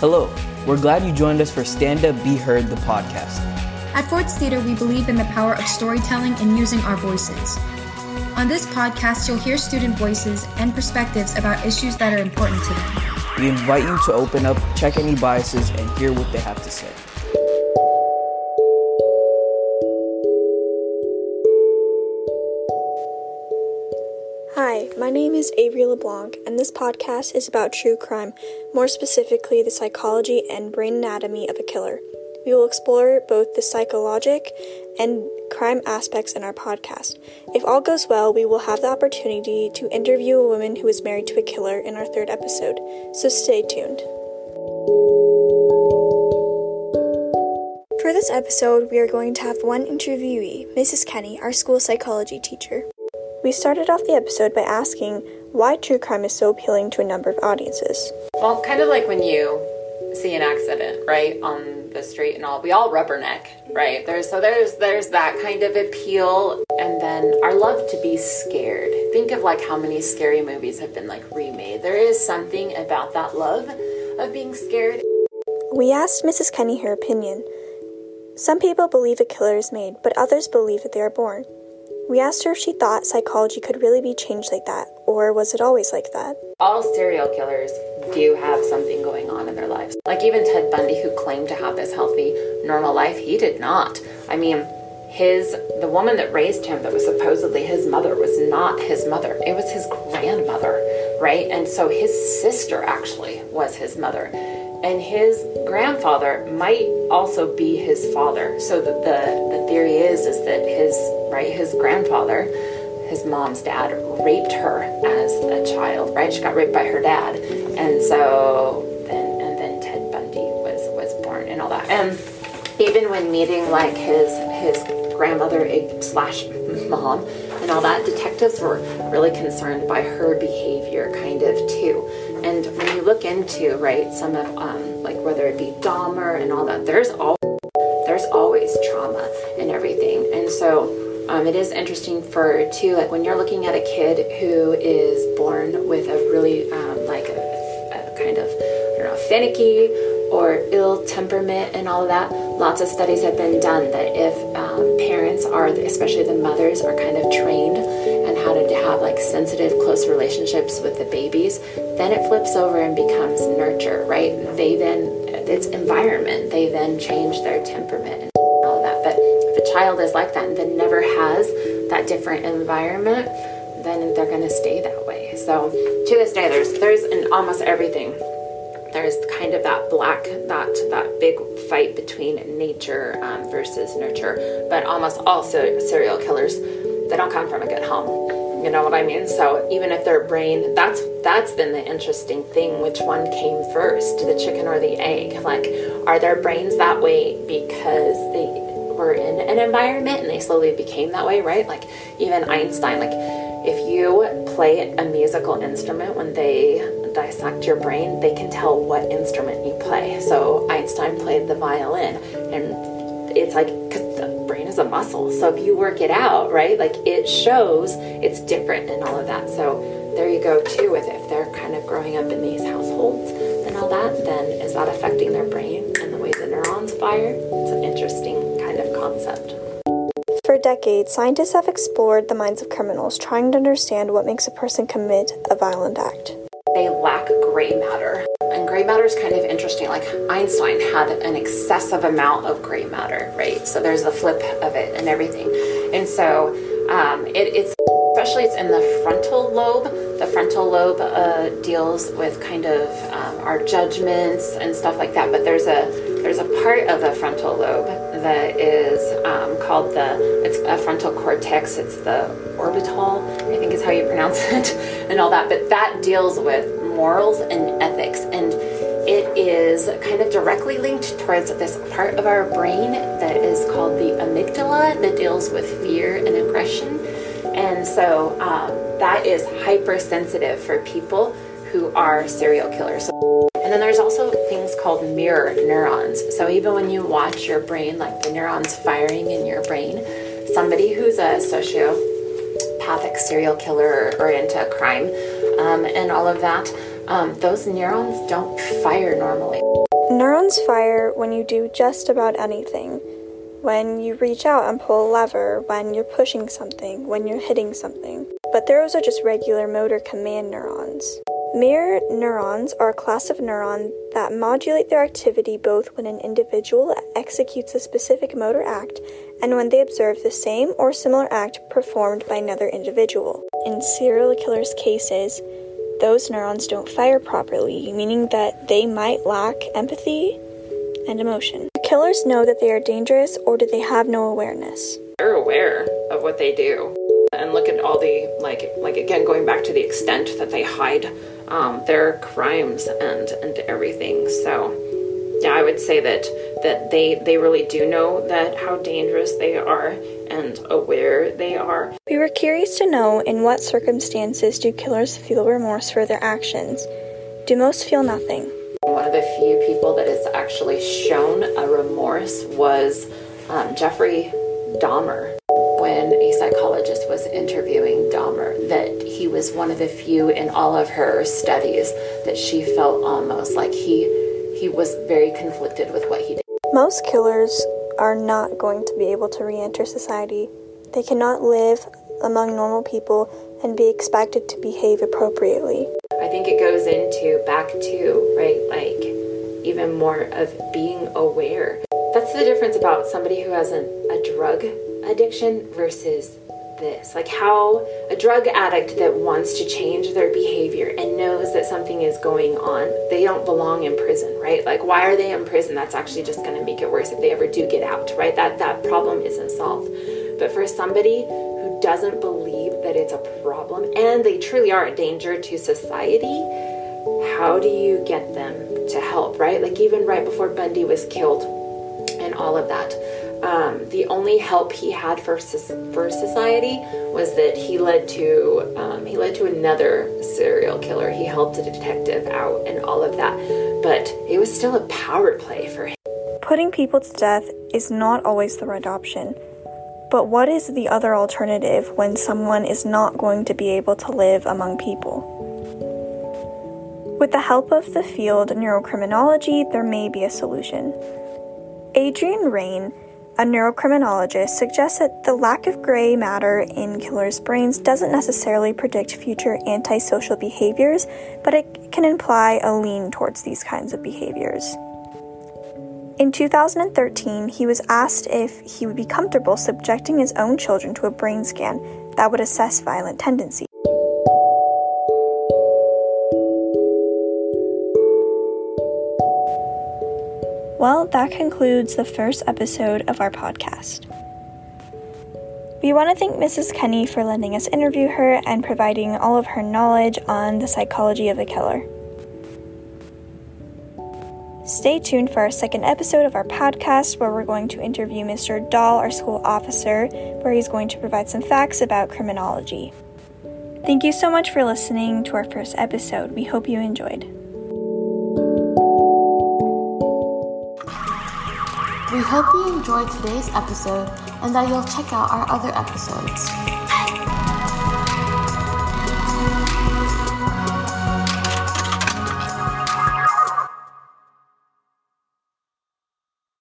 Hello, we're glad you joined us for Stand Up Be Heard, the podcast. At Ford's Theater, we believe in the power of storytelling and using our voices. On this podcast, you'll hear student voices and perspectives about issues that are important to them. We invite you to open up, check any biases, and hear what they have to say. Is Avery LeBlanc, and this podcast is about true crime, more specifically, the psychology and brain anatomy of a killer. We will explore both the psychologic and crime aspects in our podcast. If all goes well, we will have the opportunity to interview a woman who is married to a killer in our third episode, so stay tuned. For this episode, we are going to have one interviewee, Mrs. Kenny, our school psychology teacher. We started off the episode by asking why true crime is so appealing to a number of audiences. Well, kind of like when you see an accident, right, on the street and all, we all rubberneck, right? There's so there's there's that kind of appeal, and then our love to be scared. Think of like how many scary movies have been like remade. There is something about that love of being scared. We asked Mrs. Kenny her opinion. Some people believe a killer is made, but others believe that they are born. We asked her if she thought psychology could really be changed like that, or was it always like that? All serial killers do have something going on in their lives. Like even Ted Bundy, who claimed to have this healthy, normal life, he did not. I mean, his the woman that raised him that was supposedly his mother was not his mother it was his grandmother right and so his sister actually was his mother and his grandfather might also be his father so the, the, the theory is is that his right? His grandfather his mom's dad raped her as a child right? She got raped by her dad. And so then and then ted bundy was was born and all that. And even when meeting like his his grandmother slash mom and all that detectives were really concerned by her behavior kind of too. And when you look into right some of um, like whether it be Dahmer and all that, there's all there's always trauma and everything. And so um, it is interesting for too like when you're looking at a kid who is born with a really um, like a, a kind of I don't know finicky or ill temperament and all of that. Lots of studies have been done that if um, parents are, especially the mothers, are kind of trained and how to have like sensitive, close relationships with the babies, then it flips over and becomes nurture, right? They then, it's environment, they then change their temperament and all of that. But a child is like that and then never has that different environment, then they're going to stay that way. So to this day, there's there's in almost everything there's kind of that black that that big fight between nature um, versus nurture but almost all serial killers they don't come from a good home. You know what i mean? So even if their brain that's that's been the interesting thing which one came first the chicken or the egg? Like are their brains that way because they were in an environment and they slowly became that way right like even einstein like if you play a musical instrument when they dissect your brain, they can tell what instrument you play. So Einstein played the violin, and it's like the brain is a muscle. So if you work it out, right, like it shows it's different and all of that. So there you go too with if they're kind of growing up in these households and all that, then is that affecting their brain and the way the neurons fire? It's an interesting decades, scientists have explored the minds of criminals, trying to understand what makes a person commit a violent act they lack gray matter. And gray matter is kind of interesting. Like Einstein had an excessive amount of gray matter, right? So there's the flip of it and everything. And so um, it, it's especially it's in the frontal lobe. The frontal lobe uh, deals with kind of um, our judgments and stuff like that. But there's a there's a part of the frontal lobe that is um, called the it's a frontal cortex. It's the orbital, I think is how you pronounce it, and all that. But that deals with morals and ethics and it is kind of directly linked towards this part of our brain that is called the amygdala that deals with fear and aggression and so um, that is hypersensitive for people who are serial killers. And then there's also called mirror neurons. So even when you watch your brain, like the neurons firing in your brain, somebody who's a sociopathic serial killer or into a crime um, and all of that, um, those neurons don't fire normally. Neurons fire when you do just about anything. When you reach out and pull a lever, when you're pushing something, when you're hitting something. But those are just regular motor command neurons. Mirror neurons are a class of neuron that modulate their activity both when an individual executes a specific motor act and when they observe the same or similar act performed by another individual. In serial killers' cases, those neurons don't fire properly, meaning that they might lack empathy and emotion. Do killers know that they are dangerous or do they have no awareness? They're aware of what they do. And look at all the like like again going back to the extent that they hide um, their crimes and and everything. So yeah, I would say that that they they really do know that how dangerous they are and aware they are. We were curious to know in what circumstances do killers feel remorse for their actions? Do most feel nothing? One of the few people that has actually shown a remorse was um, Jeffrey Dahmer. When a psychologist was interviewing Dahmer, that he was one of the few in all of her studies that she felt almost like he he was very conflicted with what he did. Most killers are not going to be able to re enter society. They cannot live among normal people and be expected to behave appropriately. I think it goes into back to, right, like even more of being aware. That's the difference about somebody who has an, a drug addiction versus this. Like how a drug addict that wants to change their behavior and knows that something is going on, they don't belong in prison, right? Like why are they in prison? That's actually just going to make it worse if they ever do get out, right? That that problem isn't solved. But for somebody who doesn't believe that it's a problem and they truly are a danger to society, how do you get them to help, right? Like even right before Bundy was killed and all of that um, the only help he had for for society was that he led to um, he led to another serial killer. He helped a detective out and all of that, but it was still a power play for him. Putting people to death is not always the right option. But what is the other alternative when someone is not going to be able to live among people? With the help of the field neurocriminology, there may be a solution. Adrian Raine a neurocriminologist suggests that the lack of gray matter in killers' brains doesn't necessarily predict future antisocial behaviors, but it can imply a lean towards these kinds of behaviors. In 2013, he was asked if he would be comfortable subjecting his own children to a brain scan that would assess violent tendencies. Well, that concludes the first episode of our podcast. We want to thank Mrs. Kenny for letting us interview her and providing all of her knowledge on the psychology of a killer. Stay tuned for our second episode of our podcast, where we're going to interview Mr. Dahl, our school officer, where he's going to provide some facts about criminology. Thank you so much for listening to our first episode. We hope you enjoyed. We hope you enjoyed today's episode and that you'll check out our other episodes.